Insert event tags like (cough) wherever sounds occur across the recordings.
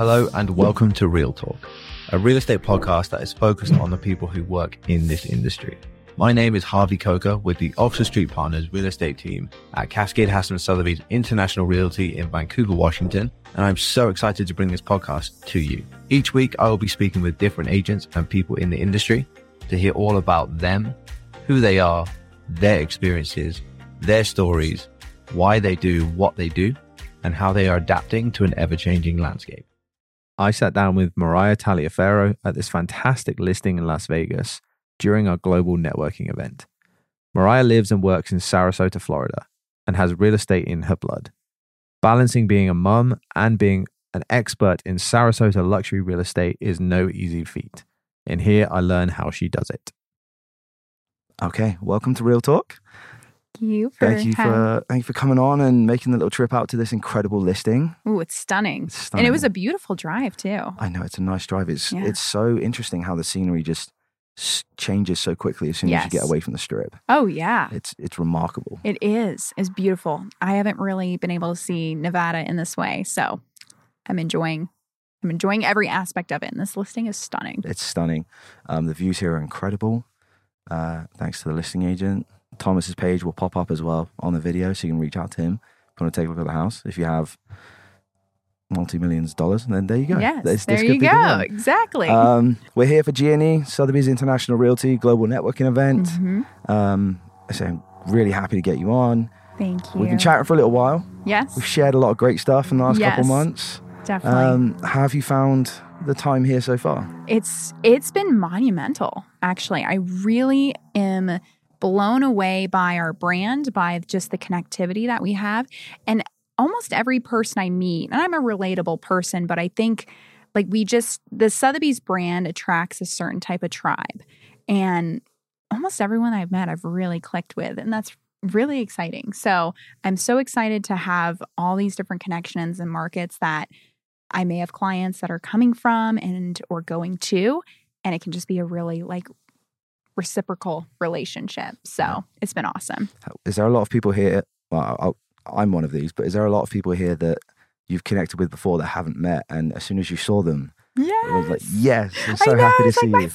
Hello and welcome to Real Talk, a real estate podcast that is focused on the people who work in this industry. My name is Harvey Coker with the Oxford Street Partners real estate team at Cascade Hasson Sotheby's International Realty in Vancouver, Washington, and I'm so excited to bring this podcast to you. Each week, I will be speaking with different agents and people in the industry to hear all about them, who they are, their experiences, their stories, why they do what they do, and how they are adapting to an ever changing landscape. I sat down with Moriah Taliaferro at this fantastic listing in Las Vegas during our global networking event. Moriah lives and works in Sarasota, Florida, and has real estate in her blood. Balancing being a mum and being an expert in Sarasota luxury real estate is no easy feat. And here I learn how she does it. Okay, welcome to Real Talk. Thank you for Thank you for thank you for coming on and making the little trip out to this incredible listing. Oh, it's stunning. It's stunning. And it was a beautiful drive too. I know it's a nice drive. It's Yeah. it's so interesting how the scenery just changes so quickly as soon as you get away from the strip. Oh yeah. It's it's remarkable. It is. It's beautiful. I haven't really been able to see Nevada in this way, so I'm enjoying I'm enjoying every aspect of it. And this listing is stunning. It's stunning. Um, the views here are incredible. Uh, thanks to the listing agent. Thomas's page will pop up as well on the video, so you can reach out to him if you want to take a look at the house. If you have multi millions of dollars, and then there you go. Yes. This- there could you be go. Exactly. Um, we're here for GNE, Sotheby's International Realty Global Networking Event. Mhm. Um, so I'm really happy to get you on. Thank you. We've been chatting for a little while. yes. We've shared a lot of great stuff in the last couple months. Definitely. Um, how have you found the time here so far? it's it's been monumental actually i really am blown away by our brand by just the connectivity that we have. And almost every person i meet and i'm a relatable person but i think like we just the sotheby's brand attracts a certain type of tribe. And almost everyone i've met i've really clicked with and that's really exciting. So i'm so excited to have all these different connections and markets that I may have clients that are coming from and or going to, and it can just be a really like reciprocal relationship. So it's been awesome. Is there a lot of people here? Well, I'll, I'm one of these, but is there a lot of people here that you've connected with before that haven't met, and as soon as you saw them, Yes. it was like, yes, I'm so I know, happy to see like you.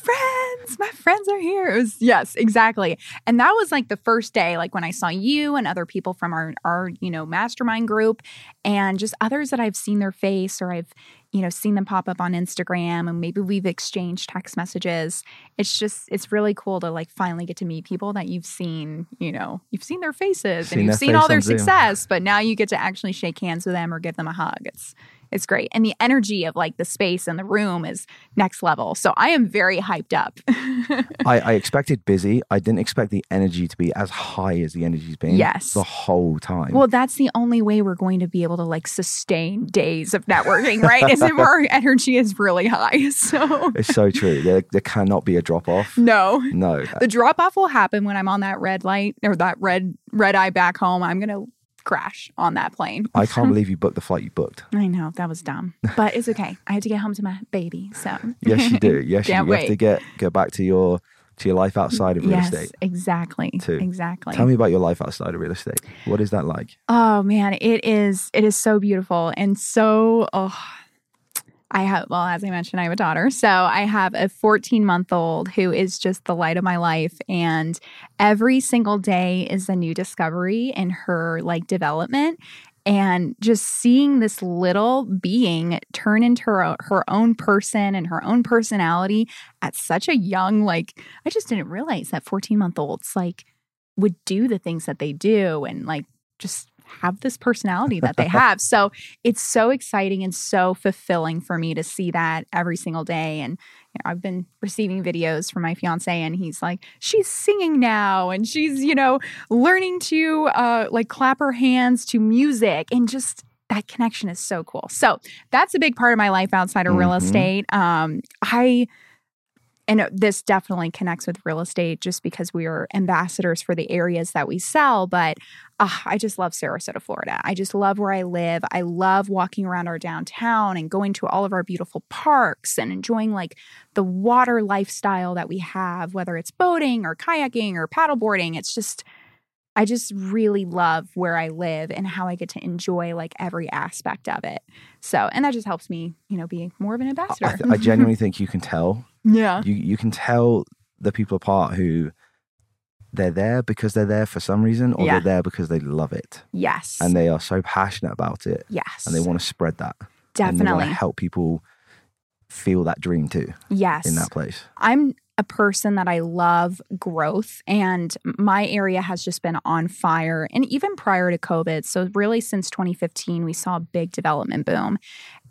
Friends, my friends are here. It was yes, exactly. And that was like the first day, like when I saw you and other people from our our you know mastermind group, and just others that I've seen their face or I've you know seen them pop up on Instagram, and maybe we've exchanged text messages. It's just it's really cool to like finally get to meet people that you've seen, you know, you've seen their faces Seen and you've seen all their success, but now you get to actually shake hands with them or give them a hug. It's it's great. And the energy of like the space and the room is next level. So I am very hyped up. (laughs) I, I expected busy. I didn't expect the energy to be as high as the energy's been. Yes. the whole time. well, that's the only way we're going to be able to like sustain days of networking, right? is if our (laughs) energy is really high. (laughs) So it's so true. There, there cannot be a drop off. no. No, The drop off will happen when I'm on that red light or that red red eye back home. I'm gonna crash on that plane. I (laughs) can't believe you booked the flight you booked. I know that was dumb, but it's okay. I had to get home to my baby, so Yes, you do. (laughs) Yes, you, you have to get go back to your to your life outside of real yes, estate. exactly, too. exactly. Tell me about your life outside of real estate. What is that like? Oh man, it is it is so beautiful and so oh I have well as I mentioned I have a daughter. So I have a 14-month-old who is just the light of my life and every single day is a new discovery in her like development and just seeing this little being turn into her, her own person and her own personality at such a young like I just didn't realize that 14-month-olds like would do the things that they do and like just have this personality that they have. (laughs) so it's so exciting and so fulfilling for me to see that every single day. And you know, I've been receiving videos from my fiance, and he's like, she's singing now, and she's you know learning to uh, like clap her hands to music, and just that connection is so cool. So that's a big part of my life outside of real Mhm. estate. Um, I and this definitely connects with real estate just because we are ambassadors for the areas that we sell. But uh, I just love Sarasota, Florida. I just love where I live. I love walking around our downtown and going to all of our beautiful parks and enjoying like the water lifestyle that we have, whether it's boating or kayaking or paddleboarding. It's just, I just really love where I live and how I get to enjoy like every aspect of it. So, and that just helps me, you know, be more of an ambassador. I, I (laughs) genuinely think you can tell. Yeah. You you can tell the people apart who they're there because they're there for some reason, or Yeah. they're there because they love it Yes. and they are so passionate about it, yes. and they want to spread that. And they definitely. want to help people feel that dream too yes. in that place. I'm a person that I love growth, and my area has just been on fire. And even prior to COVID, so really since 2015, we saw a big development boom.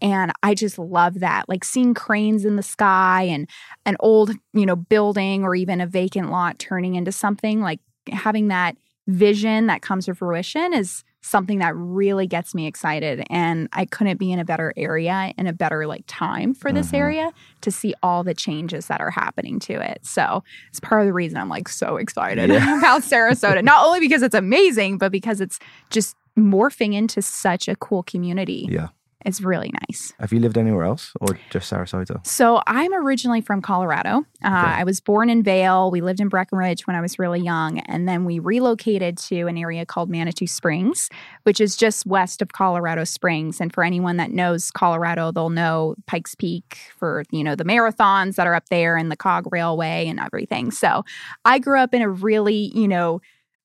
And I just love that, like seeing cranes in the sky and an old, you know, building or even a vacant lot turning into something like having that vision that comes to fruition is something that really gets me excited and i couldn't be in a better area in a better like time for this Mhm. area to see all the changes that are happening to it so it's part of the reason i'm like so excited Yeah. (laughs) about sarasota not only because it's amazing but because it's just morphing into such a cool community Yeah. It's really nice Have you lived anywhere else or just Sarasota? so I'm originally from Colorado. Uh, Okay. I was born in Vail. We lived in Breckenridge when I was really young, and then we relocated to an area called Manitou Springs, which is just west of Colorado Springs. And for anyone that knows Colorado, they'll know Pikes Peak for you know the marathons that are up there and the Cog Railway and everything. So I grew up in a really you know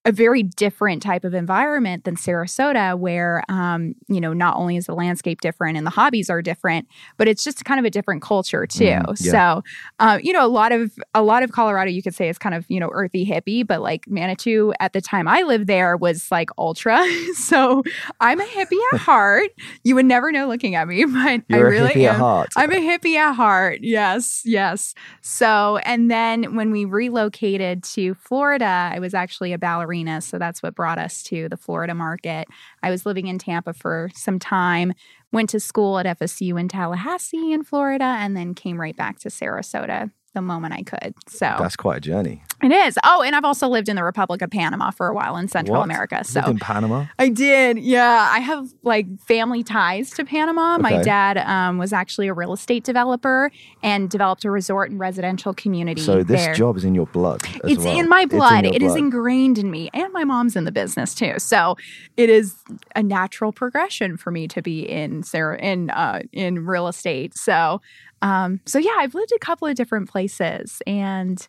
a very different type of environment than Sarasota, where um, you know not only is the landscape different and the hobbies are different, but it's just kind of a different culture too. Mm, yeah. So, uh, you know, a lot of a lot of Colorado, you could say, is kind of you know earthy hippie, but like Manitou at the time I lived there was like ultra. (laughs) so I'm a hippie at (laughs) heart. You would never know looking at me, (laughs) but You're I really am. heart. I'm a hippie at heart. Yes, yes. So, and then when we relocated to Florida, I was actually a ballerina. So that's what brought us to the Florida market. I was living in Tampa for some time, went to school at FSU in Tallahassee in Florida, and then came right back to Sarasota the moment I could. So That's quite a journey. it is. Oh, and I've also lived in the Republic of Panama for a while in Central What? America. So Lived in Panama. I did. Yeah. I have like family ties to Panama. My dad um, was actually a real estate developer and developed a resort and residential community. So this there. job is in your blood. as It's well. in my It's blood. your It is blood. ingrained in me. And my mom's in the business too. So it is a natural progression for me to be in Sarah in uh in real estate. So um so yeah, I've lived a couple of different places and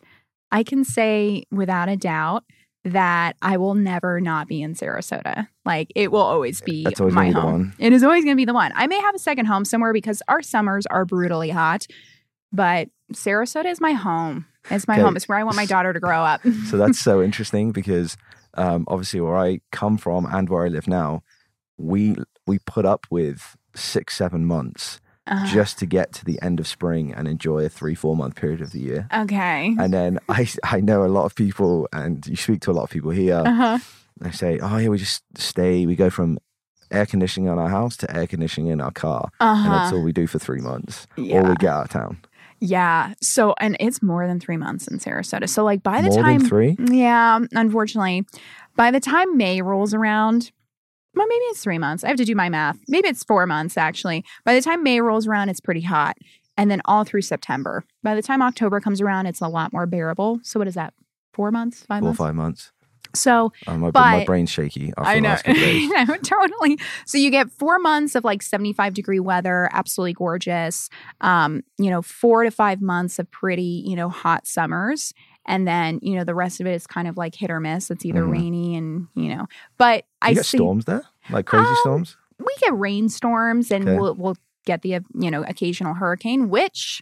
I can say without a doubt that I will never not be in Sarasota. Like it will always be always my gonna be the home. one. It is always going to be the one. I may have a second home somewhere because our summers are brutally hot, but Sarasota is my home. It's my Okay. home. It's where I want my daughter to grow up. (laughs) So that's so (laughs) interesting because um, obviously where I come from and where I live now, we we put up with six seven months Uh, just to get to the end of spring and enjoy a three four month period of the year. okay. And then (laughs) I I know a lot of people, and you speak to a lot of people here. Uh-huh. They say, "Oh yeah, we just stay. We go from air conditioning on our house to air conditioning in our car, and that's Uh-huh. all we do for three months, or we get out of town." Yeah. So, and it's more than three months in Sarasota. So, like, by the More time, than three. yeah, unfortunately, by the time May rolls around, well, maybe it's three months. I have to do my math. Maybe it's four months, actually. By the time May rolls around, it's pretty hot. And then all through September. By the time October comes around, it's a lot more bearable. So, what is that? Four months? Five Four or months? five months. So, Um, my, But- my brain's shaky after I the know. (laughs) I know, totally. So you get four months of like 75 degree weather, absolutely gorgeous. Um, you know, four to five months of pretty, you know, hot summers. And then, you know, the rest of it is kind of like hit or miss. It's either Mhm. rainy and, you know, but I get see storms there, like crazy Um, storms. we get rainstorms and Okay. we'll, we'll get the, you know, occasional hurricane, which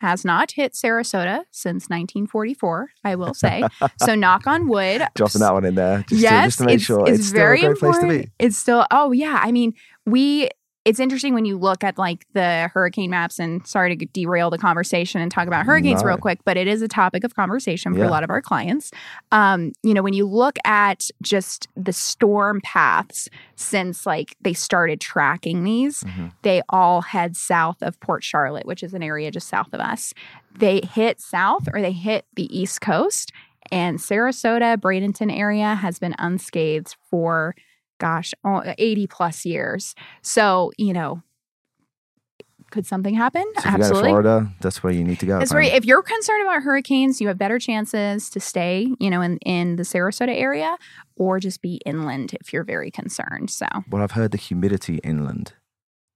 has not hit Sarasota since 1944, I will say. so (laughs) knock on wood. Dropping that one in there, just, to, yes, just to make it's, sure it's, it's, very still a great place to be. It's still, oh yeah. I mean, we. It's interesting when you look at like the hurricane maps. And sorry to derail the conversation and talk about hurricanes real quick, but it is a topic of conversation for Yeah. a lot of our clients. Um, you know, when you look at just the storm paths since like they started tracking these, Mhm. they all head south of Port Charlotte, which is an area just south of us. They hit south or they hit the East Coast. And Sarasota, Bradenton area has been unscathed for, gosh, oh, 80 plus years. So, you know, could something happen? So if you go to Absolutely. Florida, that's where you need to go. Right. If you're concerned about hurricanes, you have better chances to stay, you know, in, in the Sarasota area or just be inland if you're very concerned. So Well, I've heard the humidity inland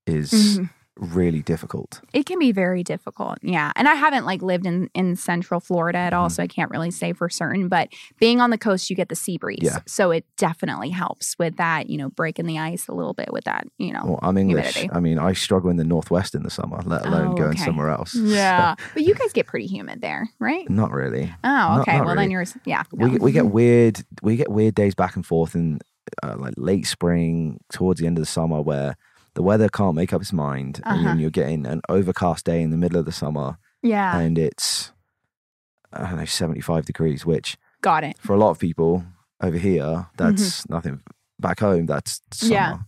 is Mhm. Really difficult. it can be very difficult. Yeah. And I haven't like lived in, in central Florida at all, Mhm. so I can't really say for certain. But being on the coast, you get the sea breeze. Yeah. So it definitely helps with that, you know, breaking the ice a little bit with that, you know. Well, I'm English. humidity. I mean, I struggle in the northwest in the summer, let alone Oh, going somewhere else. (laughs) Yeah. but you guys get pretty humid there, right? Not really. Oh, okay. not well, really. then yours, yeah. We no. get, we get weird we get weird days back and forth in uh, like late spring towards the end of the summer where the weather can't make up its mind and Uh-huh. then you're getting an overcast day in the middle of the summer yeah. and it's I don't know 75 degrees which Got it. for a lot of people over here that's nothing back home that's summer. Mm-hmm. Yeah.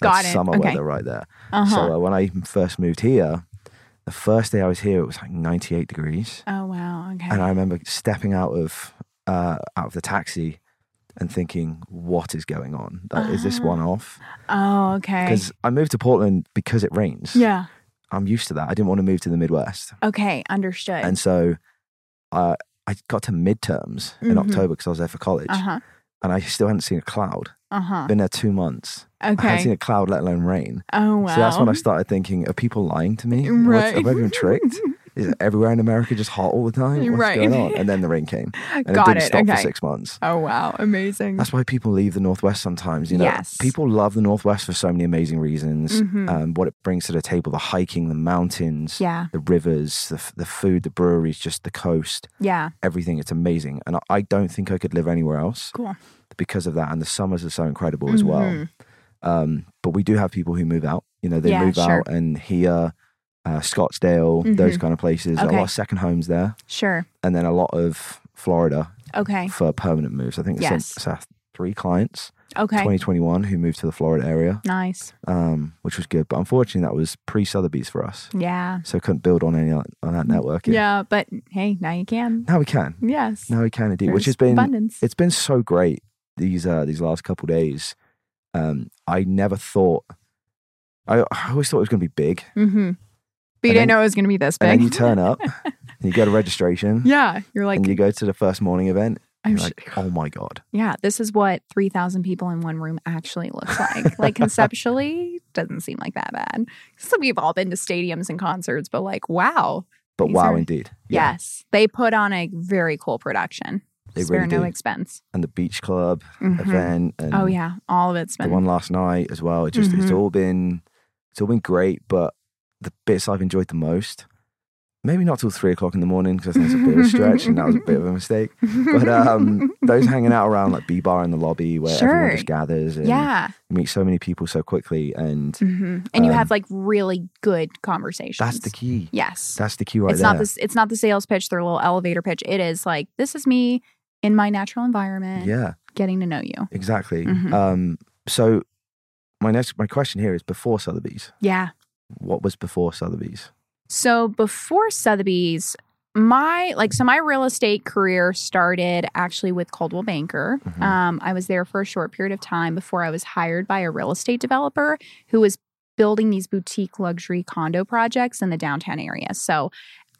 That's Got it. summer Okay. weather right there. Uh huh. So uh, when I first moved here, the first day I was here, it was like 98 degrees, oh, wow. Okay. and I remember stepping out of uh, out of the taxi and thinking, "What is going on? Like, Is this Ah. one off?" oh, okay. Because I moved to Portland because it rains. Yeah. I'm used to that. I didn't want to move to the Midwest, Okay. Understood. and so uh, I got to midterms in Mhm. October because I was there for college, uh huh. and I still hadn't seen a cloud. Uh huh. Been there two months. Okay. I hadn't seen a cloud, let alone rain. Oh, wow. So that's when I started thinking, are people lying to me? Right. Have I been tricked? (laughs) Is everywhere in America just hot all the time? What's Right. going on? And then the rain came. And it (laughs) Got didn't it. stop okay. for six months. Oh, wow. Amazing. That's why people leave the Northwest sometimes. You know, Yes. people love the Northwest for so many amazing reasons. Mhm. Um, what it brings to the table, the hiking, the mountains, yeah. the rivers, the, the food, the breweries, just the coast, Yeah. everything. It's amazing. And I, I don't think I could live anywhere else Cool. because of that. And the summers are so incredible as well. Mhm. Um, but we do have people who move out. You know, they Yeah, move sure. out and here, uh, Scottsdale, those Mhm. kind of places. A lot of second homes there, Sure. and then a lot of Florida Okay. for permanent moves. I think Yes. it's yes. three clients, Okay. 2021, who moved to the Florida area, Nice. um, which was good. But unfortunately, that was pre Sotheby's for us, Yeah. so couldn't build on any on that network. Yeah. But hey, now you can. Now we can. Yes. Now we can indeed, which has been abundance. it's been so great these uh these last couple days. Um, I never thought. I, I always thought it was going to be big. mm-hmm. But you didn't know it was going to be this big. And then you turn up and (laughs) you go to registration yeah. You're like, and you go to the first morning event. I'm You're sh- like, oh my God. yeah, this is what 3,000 people in one room actually looks like. like (laughs) conceptually, doesn't seem like that bad. So we've all been to stadiums and concerts, but like, wow. But wow, are- indeed. Yeah, Yes. They put on a very cool production. They Spare really no do. expense. And the beach club Mhm. event and Oh, yeah. All of it's the been. one last night as well. It just it's Mhm. all been it's all been great, but the bits I've enjoyed the most, maybe not till three o'clock in the morning because I think it's a bit of a stretch and that was a bit of a mistake. But um, (laughs) those hanging out around like B bar in the lobby where everyone just gathers and yeah. you meet so many people so quickly, and hmm And you Um, have like really good conversations. that's the key. Yes. That's the key right it's there. not this it's not the sales pitch, their little elevator pitch. It is like, this is me in my natural environment, yeah, getting to know you. exactly. Mhm. Um, so my next my question here is before Sotheby's. Yeah. What was before Sotheby's? So before Sotheby's, my like so my real estate career started actually with Coldwell Banker. Mhm. Um, I was there for a short period of time before I was hired by a real estate developer who was building these boutique luxury condo projects in the downtown area. So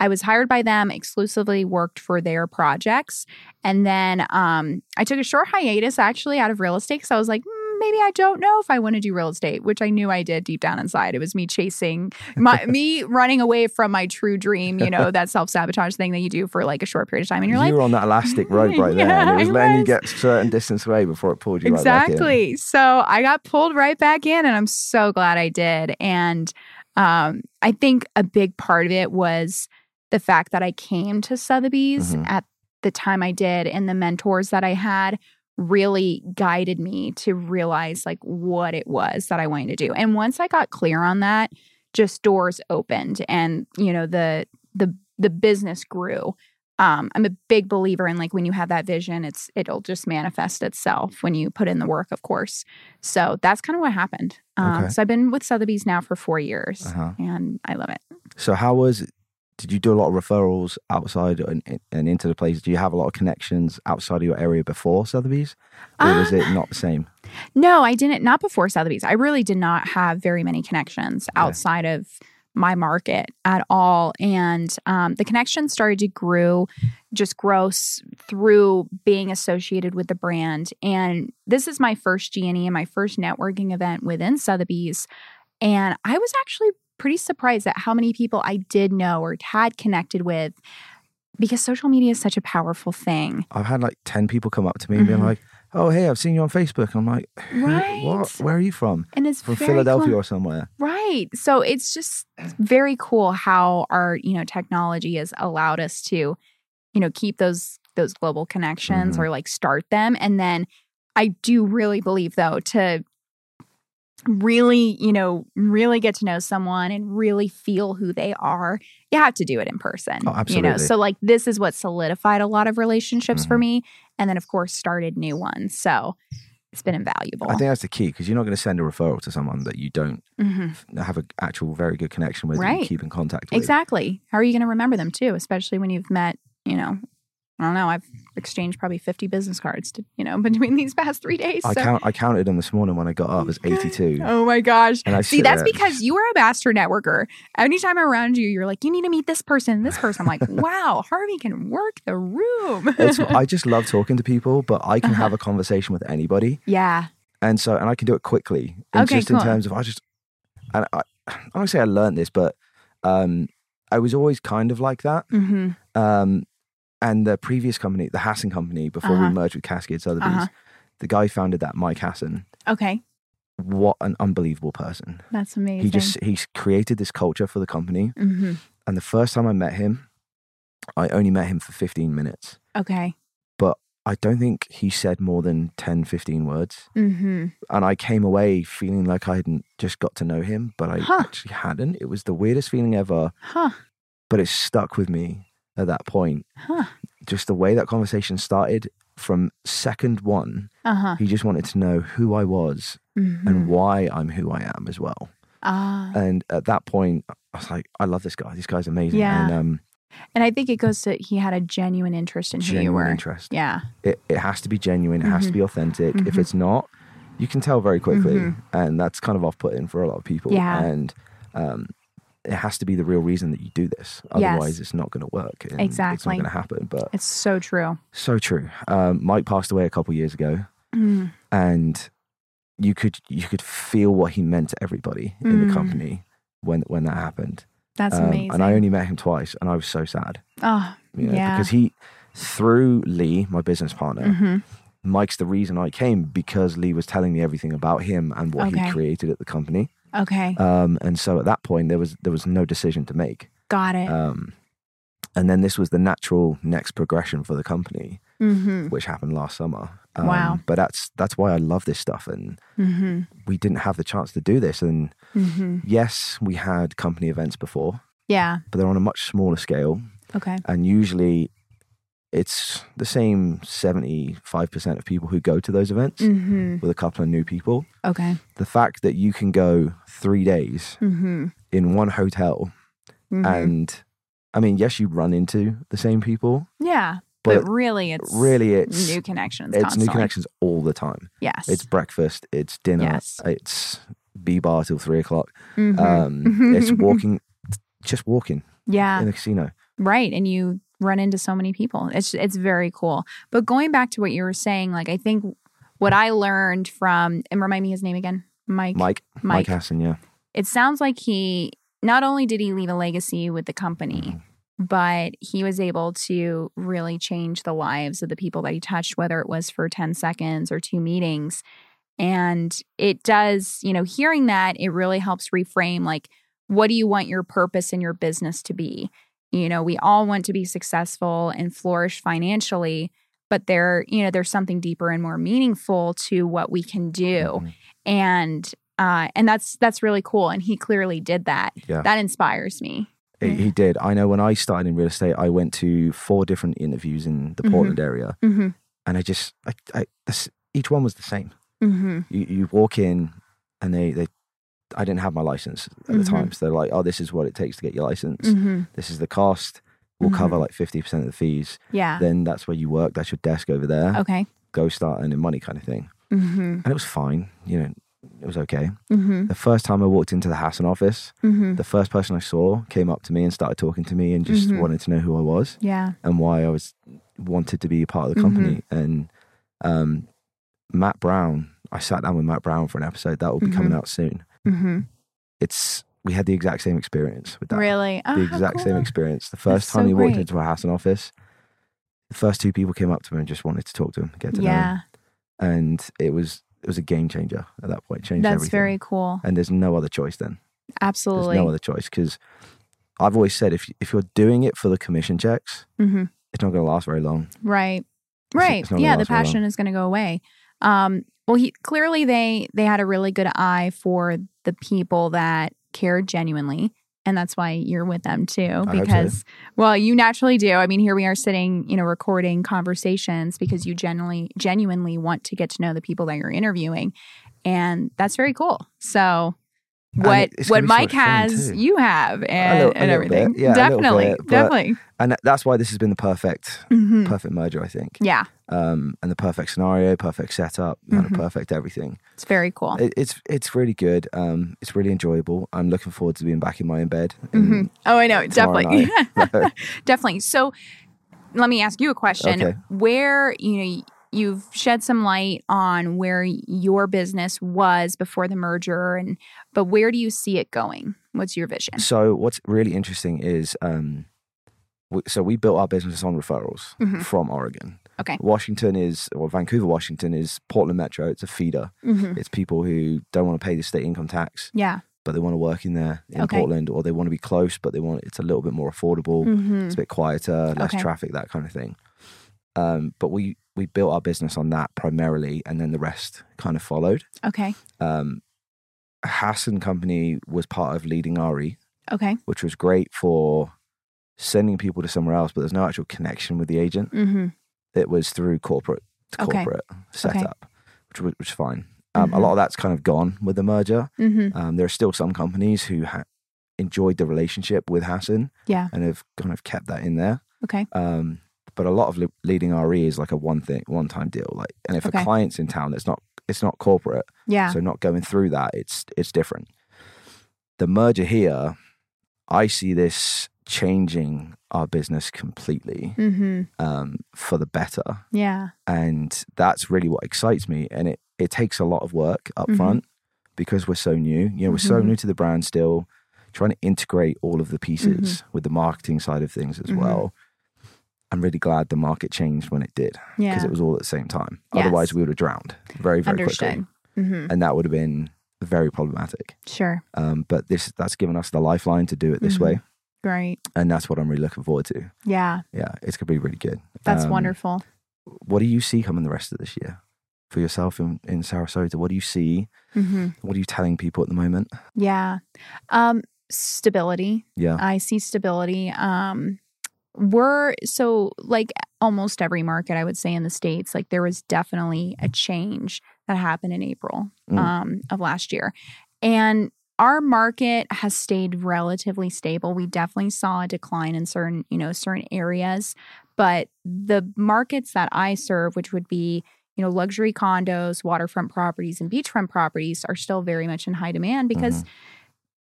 I was hired by them, exclusively worked for their projects. And then um, I took a short hiatus actually out of real estate because I was like, "Hmm, maybe I don't know if I want to do real estate, which I knew I did deep down inside. It was me chasing my (laughs) me running away from my true dream, you know, that self sabotage thing that you do for like a short period of time in your you life. You were on that elastic rope (laughs) right there, and it was letting you get a certain distance away before it pulled you right back in. Exactly. So I got pulled right back in, and I'm so glad I did. And um, I think a big part of it was the fact that I came to Sotheby's Mhm. at the time I did, and the mentors that I had really guided me to realize like what it was that I wanted to do. And once I got clear on that, just doors opened, and you know the the the business grew um, I'm a big believer in like when you have that vision, it's it'll just manifest itself when you put in the work, of course. So that's kind of what happened. Um, Okay. So I've been with Sotheby's now for four years, Uh-huh. and I love it. So how was? Did you do a lot of referrals outside and, and into the place? Do you have a lot of connections outside of your area before Sotheby's, or was Um, it not the same? No, I didn't. Not before Sotheby's. I really did not have very many connections Okay. outside of my market at all. And um, the connection started to grow, just grow through being associated with the brand. And this is my first GNE and my first networking event within Sotheby's. And I was actually pretty surprised at how many people I did know or had connected with because social media is such a powerful thing. I've had like 10 people come up to me and being Mhm. like, oh, hey, I've seen you on Facebook. And I'm like, Right. What? Where are you from? And it's From Philadelphia clo- or somewhere. Right. So it's just very cool how our, you know, technology has allowed us to, you know, keep those those global connections Mhm. or like start them. And then I do really believe though to really, you know, really get to know someone and really feel who they are, you have to do it in person. Oh, You know, so like this is what solidified a lot of relationships for Mhm. me. And then of course started new ones. So it's been invaluable. I think that's the key because you're not going to send a referral to someone that you don't Mhm. have an actual very good connection with and Right. keep in contact with. Exactly. How are you going to remember them too, especially when you've met, you know, I don't know, I've exchanged probably 50 business cards, to, you know, (laughs) between these past three days. I count. I counted them this morning when I got up as 82. Oh my gosh. And I See, that's there- because you are a master networker. Anytime I'm around you, you're like, you need to meet this person, this person. I'm like, (laughs) wow, Harvey can work the room. It's, I just love (laughs) talking to people, but I can Uh-huh. have a conversation with anybody, yeah. and so and I can do it quickly. And Okay, just in terms of I just, and I, (sighs) I don't say I learned this, but um, I was always kind of like that. hmm Um, and the previous company, the Hasson company, before Uh-huh. we merged with Cascade Sotheby's, Uh-huh. the guy founded that, Mike Hasson. Okay. What an unbelievable person! That's amazing. He just he's created this culture for the company. hmm And the first time I met him, I only met him for 15 minutes. Okay. But I don't think he said more than 10, 15 words. hmm And I came away feeling like I hadn't just got to know him, but I Huh. actually hadn't. It was the weirdest feeling ever, Huh. but it stuck with me at that point. Huh. Just the way that conversation started from second one, Uh huh. he just wanted to know who I was hmm and why I'm who I am as well. Ah. And at that point, I was like, I love this guy. This guy's amazing. Yeah. And um, And I think it goes to he had a genuine interest in who you genuine were. interest. Yeah. It, it has to be genuine. It has to be authentic. If Mhm. it's not, you can tell very quickly. Mhm. And that's kind of off putting for a lot of people. Yeah. And um, it has to be the real reason that you do this. Yes. Otherwise, it's not going to work. and It's not going to happen. But It's so true. so true. Um, Mike passed away a couple years ago. Mm. and you could you could feel what he meant to everybody in Mm. the company when when that happened. That's Um, amazing. And I only met him twice, and I was so sad. oh, You know, Yeah. because he through Lee, my business partner, hmm Mike's the reason I came because Lee was telling me everything about him and what Okay. he created at the company. Okay. Um, and so at that point, there was there was no decision to make. Got it. Um, and then this was the natural next progression for the company, hmm which happened last summer. Um, Wow. But that's that's why I love this stuff, and hmm we didn't have the chance to do this. And hmm yes, we had company events before, Yeah. but they're on a much smaller scale. Okay. And usually it's the same 75% of people who go to those events hmm with a couple of new people. Okay. The fact that you can go three days hmm in one hotel hmm and I mean, yes, you run into the same people, yeah. But, but really, it's really it's new connections. it's constantly. new connections all the time. Yes. It's breakfast, it's dinner, Yes. it's B bar till three o'clock. Mhm. Um, it's (laughs) walking, just walking yeah. in the casino. Right. And you run into so many people. It's it's very cool. But going back to what you were saying, like I think what I learned from and remind me his name again. Mike. Mike, Mike, Mike. Hasson, yeah. It sounds like he not only did he leave a legacy with the company, Mm-hmm. but he was able to really change the lives of the people that he touched, whether it was for 10 seconds or two meetings. And it does, you know, hearing that, it really helps reframe like, what do you want your purpose in your business to be? You know, we all want to be successful and flourish financially, but there, you know, there's something deeper and more meaningful to what we can do. Mhm. And uh, and that's that's really cool. And he clearly did that. Yeah. That inspires me. He, he did. I know when I started in real estate, I went to four different interviews in the Mhm. Portland area, Mm-hmm. and I just, I, I, this, each one was the same. Mm-hmm. You, you walk in, and they, they, I didn't have my license at the Mhm. time, so they're like, "Oh, this is what it takes to get your license. Mm-hmm. This is the cost. We'll cover Mhm. like fifty percent of the fees. Yeah. Then that's where you work. That's your desk over there. Okay. Go start earning money, kind of thing." Mm-hmm. And it was fine. You know, it was okay. Mm-hmm. The first time I walked into the Hasson office, Mm-hmm. the first person I saw came up to me and started talking to me and just wanted to know who I was Yeah. and why I was wanted to be a part of the company. And um, Matt Brown, I sat down with Matt Brown for an episode that will be coming out soon. Mm-hmm. It's we had the exact same experience with that. Really? Oh, the how exact same experience. The first That's time so he walked great. into a Hasson office, the first two people came up to me and just wanted to talk to him, get to know him, Yeah, and it was it was a game changer at that point. Changed that's everything. very cool. and there's no other choice then. Absolutely. There's no other choice because I've always said if if you're doing it for the commission checks, mm-hmm. it's not going to last very long. Right. Right. it's yeah, the last very long. passion is going to go away. Um, well, he clearly they they had a really good eye for the people that cared genuinely, and that's why you're with them too. so. Because well, you naturally do. I mean, here we are sitting, you know, recording conversations because you genuinely genuinely want to get to know the people that you're interviewing, and that's very cool. So. What what so Mike has, you have, and, little- and everything. Yeah, definitely, bit, definitely. And that's why this has been the perfect Mhm. perfect merger, I think. Yeah, Um, and the perfect scenario, perfect setup, kind Mhm. of perfect everything. it's very cool. It, it's it's really good. Um, it's really enjoyable. I'm looking forward to being back in my own bed. Mhm. Oh, I know, definitely, (laughs) definitely. So, let me ask you a question: (laughs) Okay. Where you know you've shed some light on where your business was before the merger, and but where do you see it going? What's your vision? So what's really interesting is, um, w- so we built our business on referrals Mhm. from Oregon. Okay. Washington is, or Vancouver, Washington is Portland Metro. It's a feeder. Mm-hmm. It's people who don't want to pay the state income tax, Yeah. but they want to work in there in Okay. Portland, or they want to be close, but they want it's a little bit more affordable. Mm-hmm. It's a bit quieter, less Okay. traffic, that kind of thing. Um, but we we built our business on that primarily, and then the rest kind of followed. Okay. Um, Hasson Company was part of Leading RE, Okay. which was great for sending people to somewhere else, but there's no actual connection with the agent. Mm-hmm. It was through corporate to Okay. corporate Okay. setup, which was, which was fine. Um, A Mhm. lot of that's kind of gone with the merger. Mm-hmm. Um, there are still some companies who ha- enjoyed the relationship with Hasson Yeah. and have kind of kept that in there. Okay. Um, but a lot of le- leading RE is like a one thing, one time deal. Like, and if Okay. a client's in town, it's not it's not corporate, Yeah. so not going through that, it's it's different. The merger here, I see this changing our business completely mm-hmm. um, for the better, Yeah. and that's really what excites me. And it it takes a lot of work up Mhm. front because we're so new. You know, we're so Mhm. new to the brand still. Trying to integrate all of the pieces Mm-hmm. with the marketing side of things as Mhm. well. I'm really glad the market changed when it did because Yeah. it was all at the same time. Yes. Otherwise, we would have drowned very, very Understood. quickly, Mm-hmm. and that would have been very problematic. Sure. Um, but this that's given us the lifeline to do it this Mhm. way, Great. and that's what I'm really looking forward to. Yeah. Yeah, it's gonna be really good. That's Um, wonderful. What do you see coming the rest of this year for yourself in, in Sarasota? What do you see? Mm-hmm. What are you telling people at the moment? Yeah. Um, stability. Yeah, I see stability. Um, we're so like almost every market, I would say in the States, like there was definitely a change that happened in April Mm. um, of last year. And our market has stayed relatively stable. We definitely saw a decline in certain, you know, certain areas, but the markets that I serve, which would be, you know, luxury condos, waterfront properties, and beachfront properties, are still very much in high demand because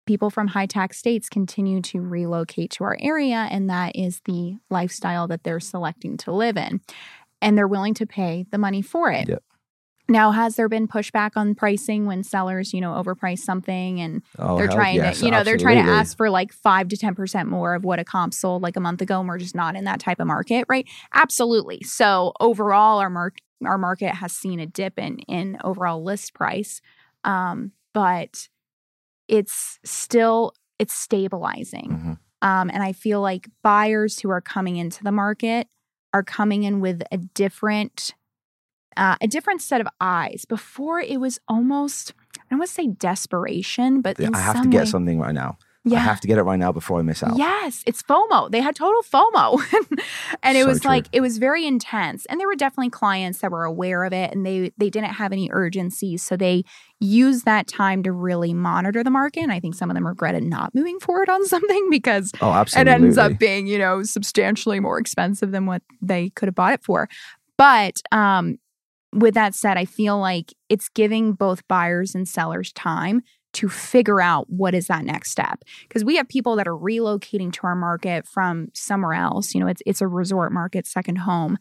people from high tax states continue to relocate to our area, and that is the lifestyle that they're selecting to live in. And they're willing to pay the money for it. Yep. Now, has there been pushback on pricing when sellers, you know, overprice something and oh, they're trying yes, to, you know, they're trying to ask for like five to 10% more of what a comp sold like a month ago, and we're just not in that type of market, right? Absolutely. So overall, our mark our market has seen a dip in in overall list price. Um, but it's still it's stabilizing. Mhm. Um, and I feel like buyers who are coming into the market are coming in with a different uh, a different set of eyes. Before it was almost I don't want to say desperation, but Yeah, I have to get way- something right now. Yeah. I have to get it right now before I miss out. Yes, it's FOMO. They had total FOMO. (laughs) and it So was true. like it was very intense. And there were definitely clients that were aware of it and they they didn't have any urgency. So they used that time to really monitor the market. And I think some of them regretted not moving forward on (laughs) something because Oh, absolutely. it ends up being, you know, substantially more expensive than what they could have bought it for. But um with that said, I feel like it's giving both buyers and sellers time to figure out what is that next step because we have people that are relocating to our market from somewhere else you know it's it's a resort market second home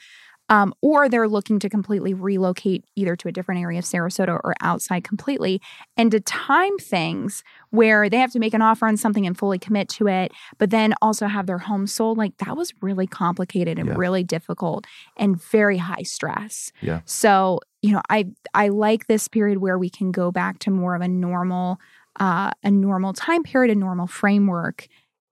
um, or they're looking to completely relocate either to a different area of Sarasota or outside completely, and to time things where they have to make an offer on something and fully commit to it, but then also have their home sold. Like that was really complicated and Yeah. really difficult and very high stress. Yeah. So you know, I I like this period where we can go back to more of a normal, uh, a normal time period, a normal framework.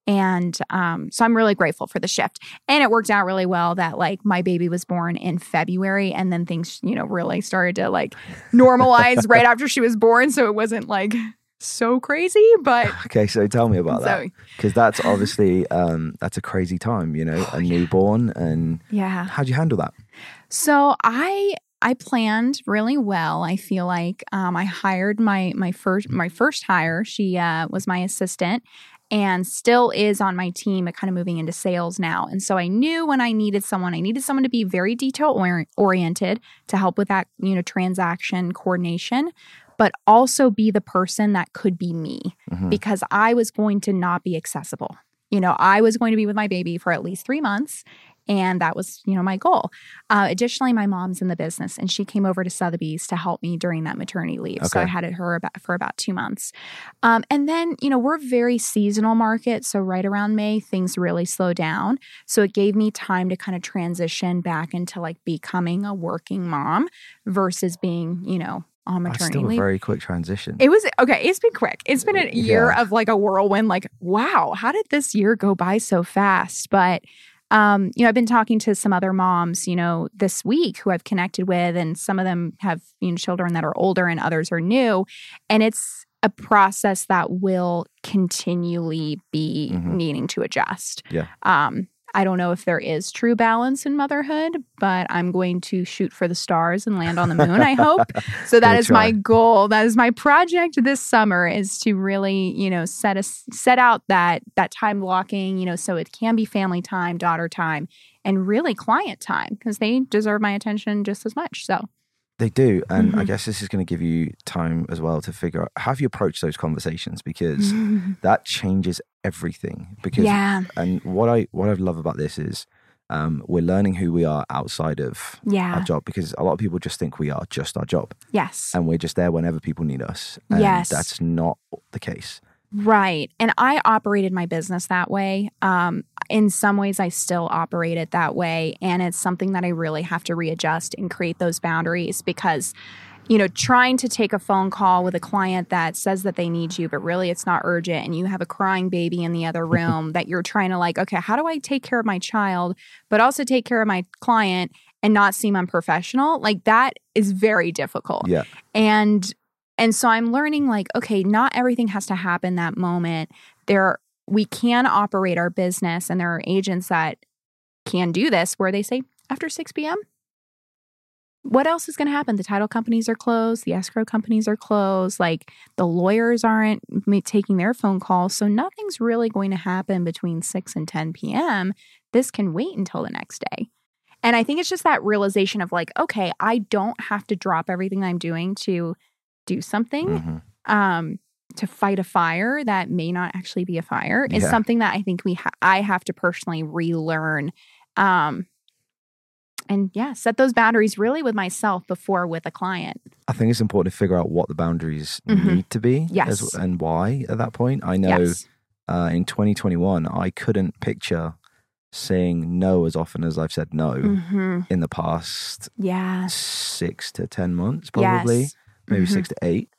And um, so I'm really grateful for the shift. And it worked out really well that like my baby was born in February and then things, you know, really started to like normalize right (laughs) after she was born. So it wasn't like so crazy, but (laughs) Okay, so tell me about that so because that's obviously um, that's a crazy time. You know, Oh, a newborn, and yeah. how'd you handle that? So I I planned really well. I feel like um, I hired my my first my first hire. She uh, was my assistant and still is on my team, but kind of moving into sales now. And so I knew when I needed someone, I needed someone to be very detail or- oriented to help with that you know transaction coordination, but also be the person that could be me Mhm. because I was going to not be accessible. You know, I was going to be with my baby for at least three months. And that was, you know, my goal. Uh, additionally, my mom's in the business and she came over to Sotheby's to help me during that maternity leave. So I had her about, for about two months. Um, and then, you know, we're a very seasonal market. So right around May, things really slow down. So it gave me time to kind of transition back into like becoming a working mom versus being, you know, on maternity still a leave. very quick transition. It was okay. It's been quick. It's been a year Yeah. of like a whirlwind. Like, wow, how did this year go by so fast? But, um, you know, I've been talking to some other moms, you know, this week who I've connected with, and some of them have, you know, children that are older and others are new. And it's a process that will continually be Mhm. needing to adjust. Yeah. Um, I don't know if there is true balance in motherhood, but I'm going to shoot for the stars and land on the moon, I hope. (laughs) So that Good is my goal. That is my project this summer is to really, you know, set a set out that that time blocking, you know, so it can be family time, daughter time, and really client time because they deserve my attention just as much. So They do, and I Mhm. guess this is going to give you time as well to figure out how you approach those conversations because (laughs) that changes everything. Because yeah, and what I what I love about this is um, we're learning who we are outside of yeah. our job because a lot of people just think we are just our job yes, and we're just there whenever people need us. And Yes. that's not the case. right. And I operated my business that way. Um, in some ways, I still operate it that way, and it's something that I really have to readjust and create those boundaries because you know, trying to take a phone call with a client that says that they need you, but really it's not urgent, and you have a crying baby in the other (laughs) room that you're trying to like, okay, how do I take care of my child, but also take care of my client and not seem unprofessional? Like that is very difficult. Yeah. And and so I'm learning like, okay, not everything has to happen that moment. There we can operate our business, and there are agents that can do this where they say after 6 p.m what else is going to happen? The title companies are closed, the escrow companies are closed, like the lawyers aren't taking their phone calls. So nothing's really going to happen between 6 and 10 p.m. This can wait until the next day. And I think it's just that realization of like, okay, I don't have to drop everything I'm doing to do something Mhm. um, to fight a fire that may not actually be a fire is Yeah. something that I think we ha- I have to personally relearn. Um, and yeah, set those boundaries really with myself before with a client. I think it's important to figure out what the boundaries Mhm. need to be Yes. as- and why at that point. I know Yes. uh, in 2021, I couldn't picture saying no as often as I've said no hmm in the past Yeah. six to 10 months, probably, Yes. maybe Mhm. six to eight.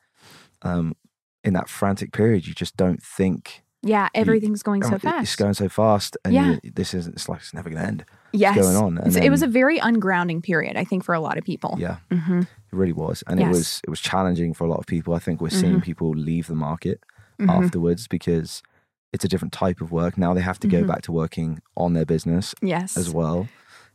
Um, in that frantic period, you just don't think Yeah. Everything's going "Oh, so fast. it's going so fast, and Yeah. you, this isn't. it's like it's never going to end. yes. What's going on? And It's- it was a very ungrounding period, I think, for a lot of people. yeah, hmm it really was, and it was it was challenging for a lot of people. I think we're seeing Mhm. people leave the market hmm afterwards because it's a different type of work. Now they have to go Mhm. back to working on their business Yes. as well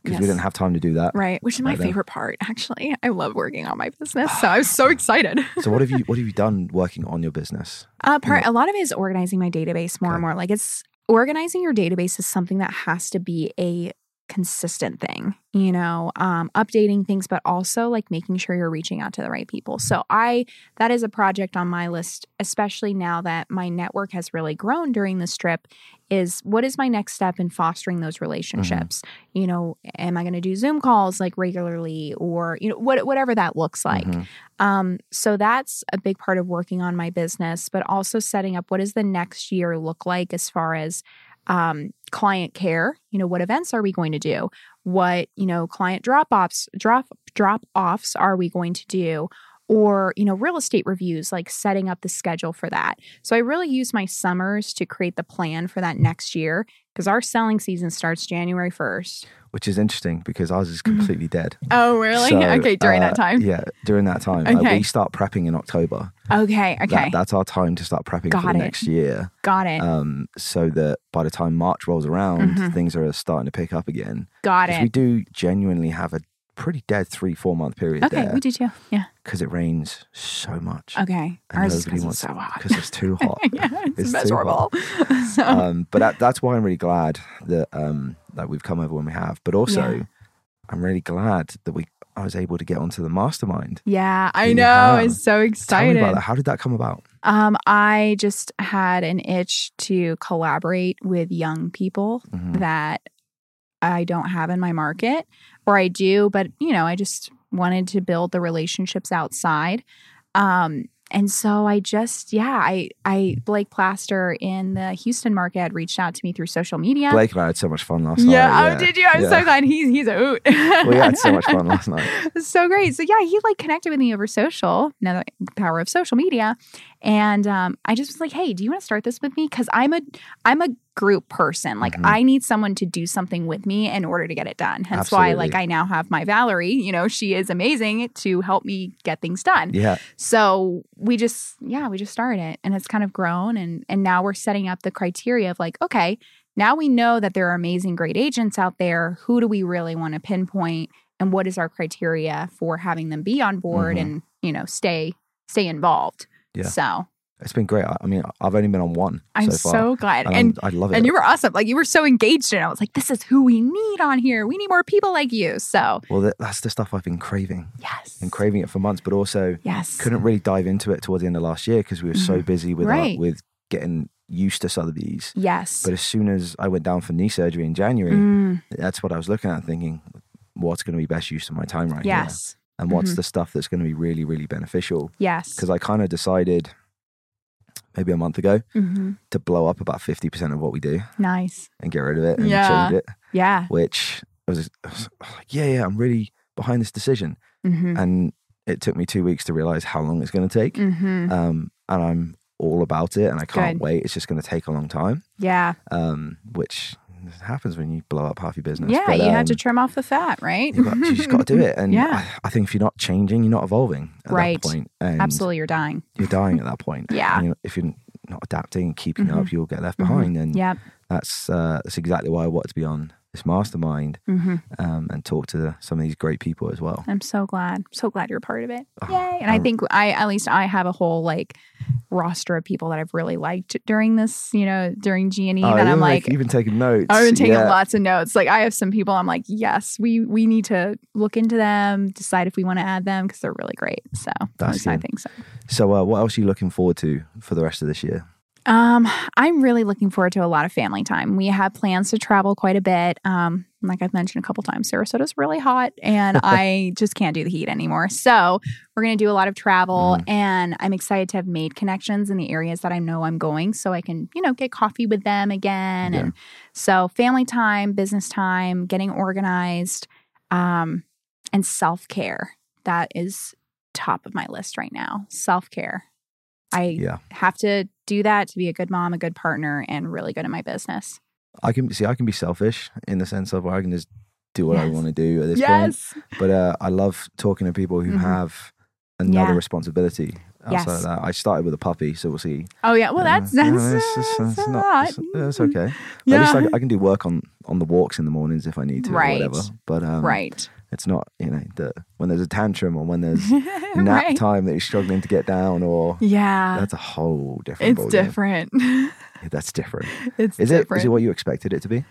because we didn't have time to do that. Right. Which is my Right then. favorite part, actually. I love working on my business. So I was so (sighs) excited. (laughs) So what have you what have you done working on your business? Uh, part a lot of it is organizing my database more and more. Like it's organizing your database is something that has to be a consistent thing, you know, um, updating things, but also like making sure you're reaching out to the right people. So I that is a project on my list, especially now that my network has really grown during this trip. Is what is my next step in fostering those relationships? You know, am I going to do Zoom calls like regularly, or you know, what whatever that looks like. Mhm. Um, so that's a big part of working on my business, but also setting up what does the next year look like as far as um, client care. You know, what events are we going to do? What you know, client drop offs, drop drop offs are we going to do? Or you know, real estate reviews, like setting up the schedule for that. So I really use my summers to create the plan for that next year because our selling season starts January first. Which is interesting because ours is Mhm. completely dead. Oh, really? So, okay, during uh, that time. Yeah, during that time. Like, we start prepping in October. Okay, okay, That, that's our time to start prepping for the it. next year. got it, Um, so that by the time March rolls around, Mhm. things are starting to pick up again. got it. we do genuinely have a pretty dead three, four month period Okay, there we do too. Yeah. Because it rains so much. Okay. And Ours is nobody because it's so hot. because it's too (laughs) hot. yeah, it's, It's miserable. (laughs) so, um, but that, that's why I'm really glad that um, that we've come over when we have. But also, Yeah. I'm really glad that we I was able to get onto the mastermind. yeah, I know. have. I'm so Tell me excited. about that. How did that come about? Um, I just had an itch to collaborate with young people Mhm. that I don't have in my market, or I do, but you know, I just wanted to build the relationships outside. Um, and so I just, yeah, I, I, Blake Plaster in the Houston market had reached out to me through social media. Blake and I had so much fun last yeah, night. Yeah. Oh, did you? I'm yeah. so glad he's he's a hoot. We had so much fun last (laughs) night. so great. So yeah, he like connected with me over social, another power of social media. And um, I just was like, hey, do you want to start this with me? Because I'm a I'm a group person. Like Mhm. I need someone to do something with me in order to get it done. Hence why like I now have my Valerie, you know, she is amazing to help me get things done. Yeah, So we just, yeah, we just started it and it's kind of grown. And, and now we're setting up the criteria of like, okay, now we know that there are amazing, great agents out there. Who do we really want to pinpoint? And what is our criteria for having them be on board Mhm. and, you know, stay, stay involved. Yeah. So it's been great. I, I mean, I've only been on one I'm so so, glad. and And, I'm- love it. and you were awesome. Like you were so engaged in it. I was like, this is who we need on here. We need more people like you. So well, that, that's the stuff I've been craving. yes. Been craving it for months, but also Yes. couldn't really dive into it towards the end of last year because we were so Mhm. busy with our, with getting used to Sotheby's. Yes. But as soon as I went down for knee surgery in January, Mm, that's what I was looking at, thinking, what's going to be best use of my time right here, yes. and what's Mhm. the stuff that's going to be really, really beneficial. Yes. Because I kind of decided maybe a month ago hmm to blow up about fifty percent of what we do Nice. and get rid of it and Yeah. change it. Yeah. Which I was, I was like, yeah, yeah, I'm really behind this decision, hmm and it took me two weeks to realize how long it's going to take. hmm Um, and I'm all about it, and I can't Good. wait. It's just going to take a long time. Yeah. Um, which happens when you blow up half your business. Yeah. But, you had to um, trim off the fat, right? you, got, you just got to do it. And (laughs) Yeah. I, I think if you're not changing, you're not evolving at Right. that point. And Absolutely. You're dying. you're dying at that point. (laughs) Yeah. You know, if you're not adapting and keeping Mhm. up, you'll get left Mhm. behind. And Yep. that's uh, that's exactly why I wanted to be on this mastermind hmm um, and talk to some of these great people as well. I'm so glad. So glad you're a part of it. Oh, Yay. And I I'm- think I, at least I have a whole like roster of people that I've really liked during this, you know, during G and E Oh, that I'm like, like, even taking notes. I've been taking yeah. lots of notes. Like I have some people I'm like, yes, we we need to look into them, decide if we want to add them because they're really great. So That's I think so. So, uh, what else are you looking forward to for the rest of this year? Um, I'm really looking forward to a lot of family time. We have plans to travel quite a bit. Um, like I've mentioned a couple times, Sarasota's really hot and (laughs) I just can't do the heat anymore. So we're going to do a lot of travel Mhm. and I'm excited to have made connections in the areas that I know I'm going so I can, you know, get coffee with them again. Yeah. And so family time, business time, getting organized, um, and self care. That is top of my list right now. Self care. I Yeah, have to do that to be a good mom, a good partner, and really good at my business. I can see. I can be selfish in the sense of where I can just do what I want to do at this point. yes. But uh, I love talking to people who Mhm. have another Yeah. responsibility outside Yes. of that. I started with a puppy, so we'll see. Oh yeah. Well, Uh, that's you that's, it's- that's it's not- lot. it's- it's okay. Yeah. At least I, can- I can do work on on the walks in the mornings if I need to, Right. or whatever. But um, right. It's not you know the when there's a tantrum or when there's (laughs) nap right. time that you're struggling to get down, or Yeah. that's a whole different. It's different. (laughs) That's different. (laughs) it's Is it? different. Is it what you expected it to be?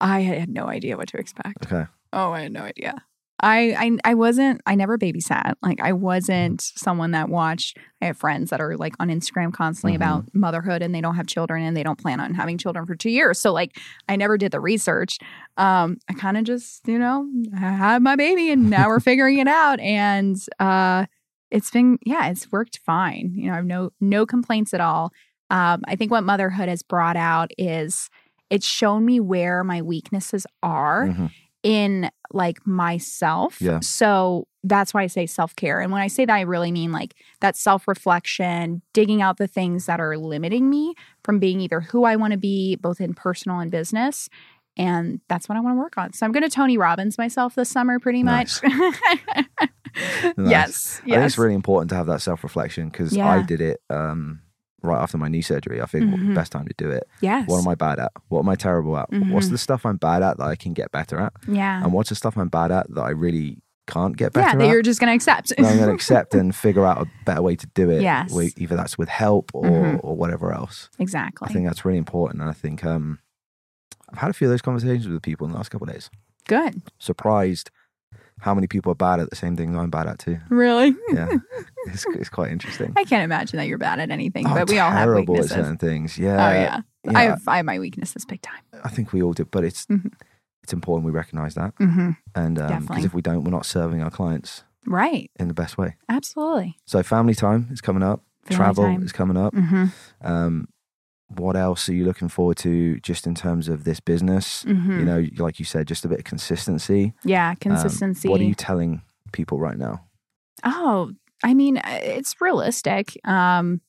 I had no idea what to expect. Okay. Oh, I had no idea. I, I I wasn't I never babysat. Like I wasn't someone that watched I have friends that are like on Instagram constantly Mhm. about motherhood and they don't have children and they don't plan on having children for 2 years. So like I never did the research. Um I kind of just, you know, I had my baby and now we're (laughs) figuring it out and uh it's been yeah, it's worked fine. You know, I have no no complaints at all. Um I think what motherhood has brought out is it's shown me where my weaknesses are Mhm. In like myself. Yeah. So that's why I say self care. And when I say that, I really mean like that self reflection, digging out the things that are limiting me from being either who I want to be, both in personal and business. And that's what I want to work on. So I'm going to Tony Robbins myself this summer, pretty much. Nice. (laughs) Yes. I think it's really important to have that self reflection because Yeah. I did it um, right after my knee surgery. I think Mhm. best time to do it. yes. What am I bad at? What am I terrible at? What's Mhm. the stuff I'm bad at that I can get better at? yeah. And what's the stuff I'm bad at that I really can't get better Yeah. That at? you're just going to accept. I'm going (laughs) to accept and figure out a better way to do it. Yes. Either that's with help or, Mhm. or whatever else. exactly. I think that's really important. And I think um, I've had a few of those conversations with people in the last couple of days. Good. Surprised how many people are bad at the same things I'm bad at too. Really? Yeah, (laughs) it's, it's quite interesting. I can't imagine that you're bad at anything, I'm but we all have terrible at weaknesses. certain things. Oh Yeah, yeah. yeah, I have I have my weaknesses big time. I think we all do, but it's Mhm. it's important we recognize that, Mm-hmm. and because Definitely. if we don't, we're not serving our clients Right. in the best way. Absolutely. So family time is coming up. Family Travel time. is coming up. Mm-hmm. Um, what else are you looking forward to just in terms of this business? Mm-hmm. You know, like you said, just a bit of consistency. yeah, Um, consistency. what are you telling people right now? oh, I mean, uh, it's realistic. Um,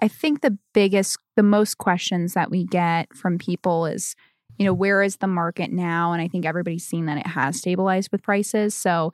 I think the biggest, the most questions that we get from people is, you know, where is the market now? And I think everybody's seen that it has stabilized with prices. So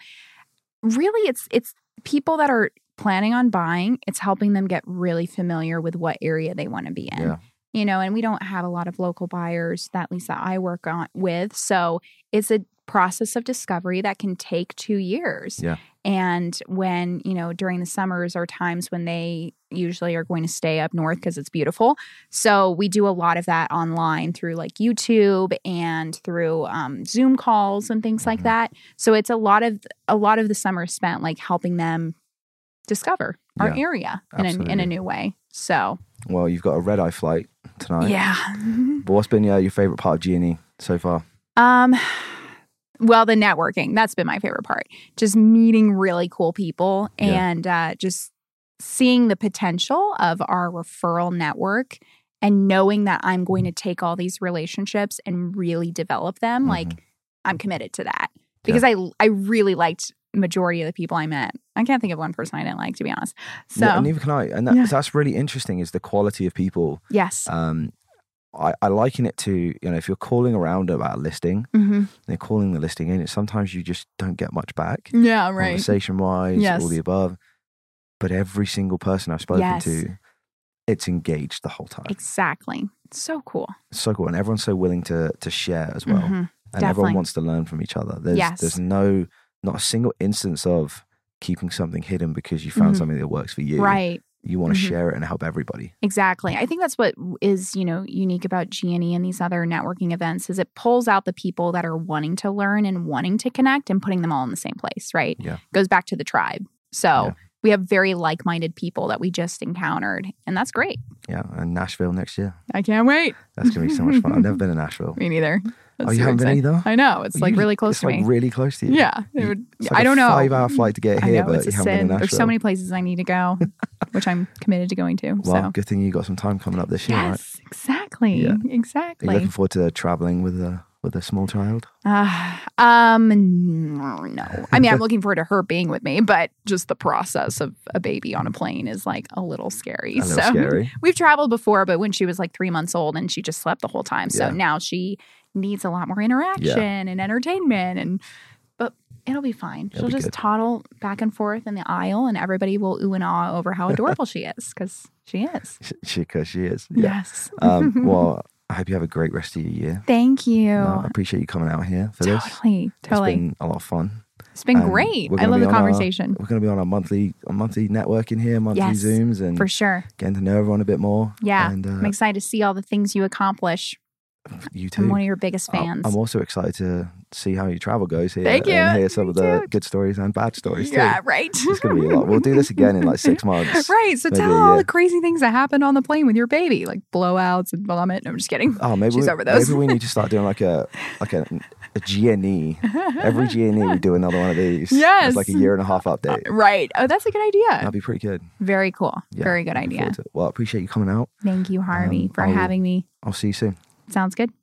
really it's it's people that are planning on buying, it's helping them get really familiar with what area they want to be in. Yeah. You know, and we don't have a lot of local buyers that at least that I work on with. So it's a process of discovery that can take two years. Yeah. And when, you know, during the summers are times when they usually are going to stay up north because it's beautiful. So we do a lot of that online through like YouTube and through um, Zoom calls and things like Mhm. that. So it's a lot of a lot of the summer spent like helping them discover our Yeah, area in a, in a new way. So Well, you've got a red eye flight tonight. yeah. (laughs) But what's been uh, your favorite part of GNE so far? Um, well, the networking that's been my favorite part. Just meeting really cool people Yeah. and uh, just seeing the potential of our referral network and knowing that I'm going to take all these relationships and really develop them. Mhm. Like I'm committed to that because I I really liked majority of the people I met. I can't think of one person I didn't like to be honest. So Yeah, neither can I. And that, Yeah. that's really interesting is the quality of people. yes, Um, I, I liken it to, you know, if you're calling around about a listing, hmm they're calling the listing in, it. sometimes you just don't get much back. yeah, right. Conversation wise, Yes. all the above. But every single person I've spoken Yes. to, it's engaged the whole time. Exactly. So cool. It's so cool. And everyone's so willing to to share as well. Mhm. and definitely. everyone wants to learn from each other. There's Yes. there's no not a single instance of keeping something hidden because you found Mhm. something that works for you. Right. You want to Mhm. share it and help everybody. Exactly. I think that's what is, you know, unique about GNE and these other networking events is it pulls out the people that are wanting to learn and wanting to connect and putting them all in the same place, right? Yeah. Goes back to the tribe. So Yeah. we have very like-minded people that we just encountered and that's great. Yeah, and Nashville next year. I can't wait. That's gonna be so much fun. I've never (laughs) been to Nashville. Me neither. Oh, you haven't been either? I know. It's like really close it's to like me. really close to you. yeah. It would, It's like I a don't know. Five-hour flight to get here, know but you haven't been. Nashville. There's so many places I need to go, (laughs) which I'm committed to going to. Well, so good thing you got some time coming up this year, right? yes, exactly, Yeah. Are you exactly. looking forward to traveling with a with a small child? Uh, um, no. I mean, I'm (laughs) looking forward to her being with me, but just the process of a baby on a plane is like a little scary. A little so scary. (laughs) we've traveled before, but when she was like three months old and she just slept the whole time. So Yeah. now she needs a lot more interaction and entertainment and but it'll be fine. It'll She'll be just good. toddle back and forth in the aisle and everybody will ooh and ah over how adorable she is because she is. She, because she is. Yeah. Yes. Um, (laughs) well, I hope you have a great rest of your year. Thank you. No, I appreciate you coming out here for this. totally. Totally. It's been a lot of fun. It's been and great. I love the on our- conversation. We're going to be on our monthly, a monthly networking here, monthly Yes, Zooms, and For sure. getting to know everyone a bit more. Yeah. and uh, I'm excited to see all the things you accomplish. You too. I'm one of your biggest fans. I'm also excited to see how your travel goes here. Thank you. And hear some Me of the too. good stories and bad stories yeah, too. right. It's gonna be a lot. We'll do this again in like six (laughs) months. right. So maybe tell all the crazy things that happened on the plane with your baby, like blowouts and vomit. No, I'm just kidding. Oh, maybe She's we, over those. maybe we need to start doing like a like a, a GNE. Every GNE we do another one of these. Yes. It's like a year and a half update. Right. Oh, that's a good idea. That'd be pretty good. Very cool. Yeah, Very good idea. forward to it. Well, I appreciate you coming out. Thank you, Harvey, Um, for I'll- having me. I'll see you soon. Sounds good.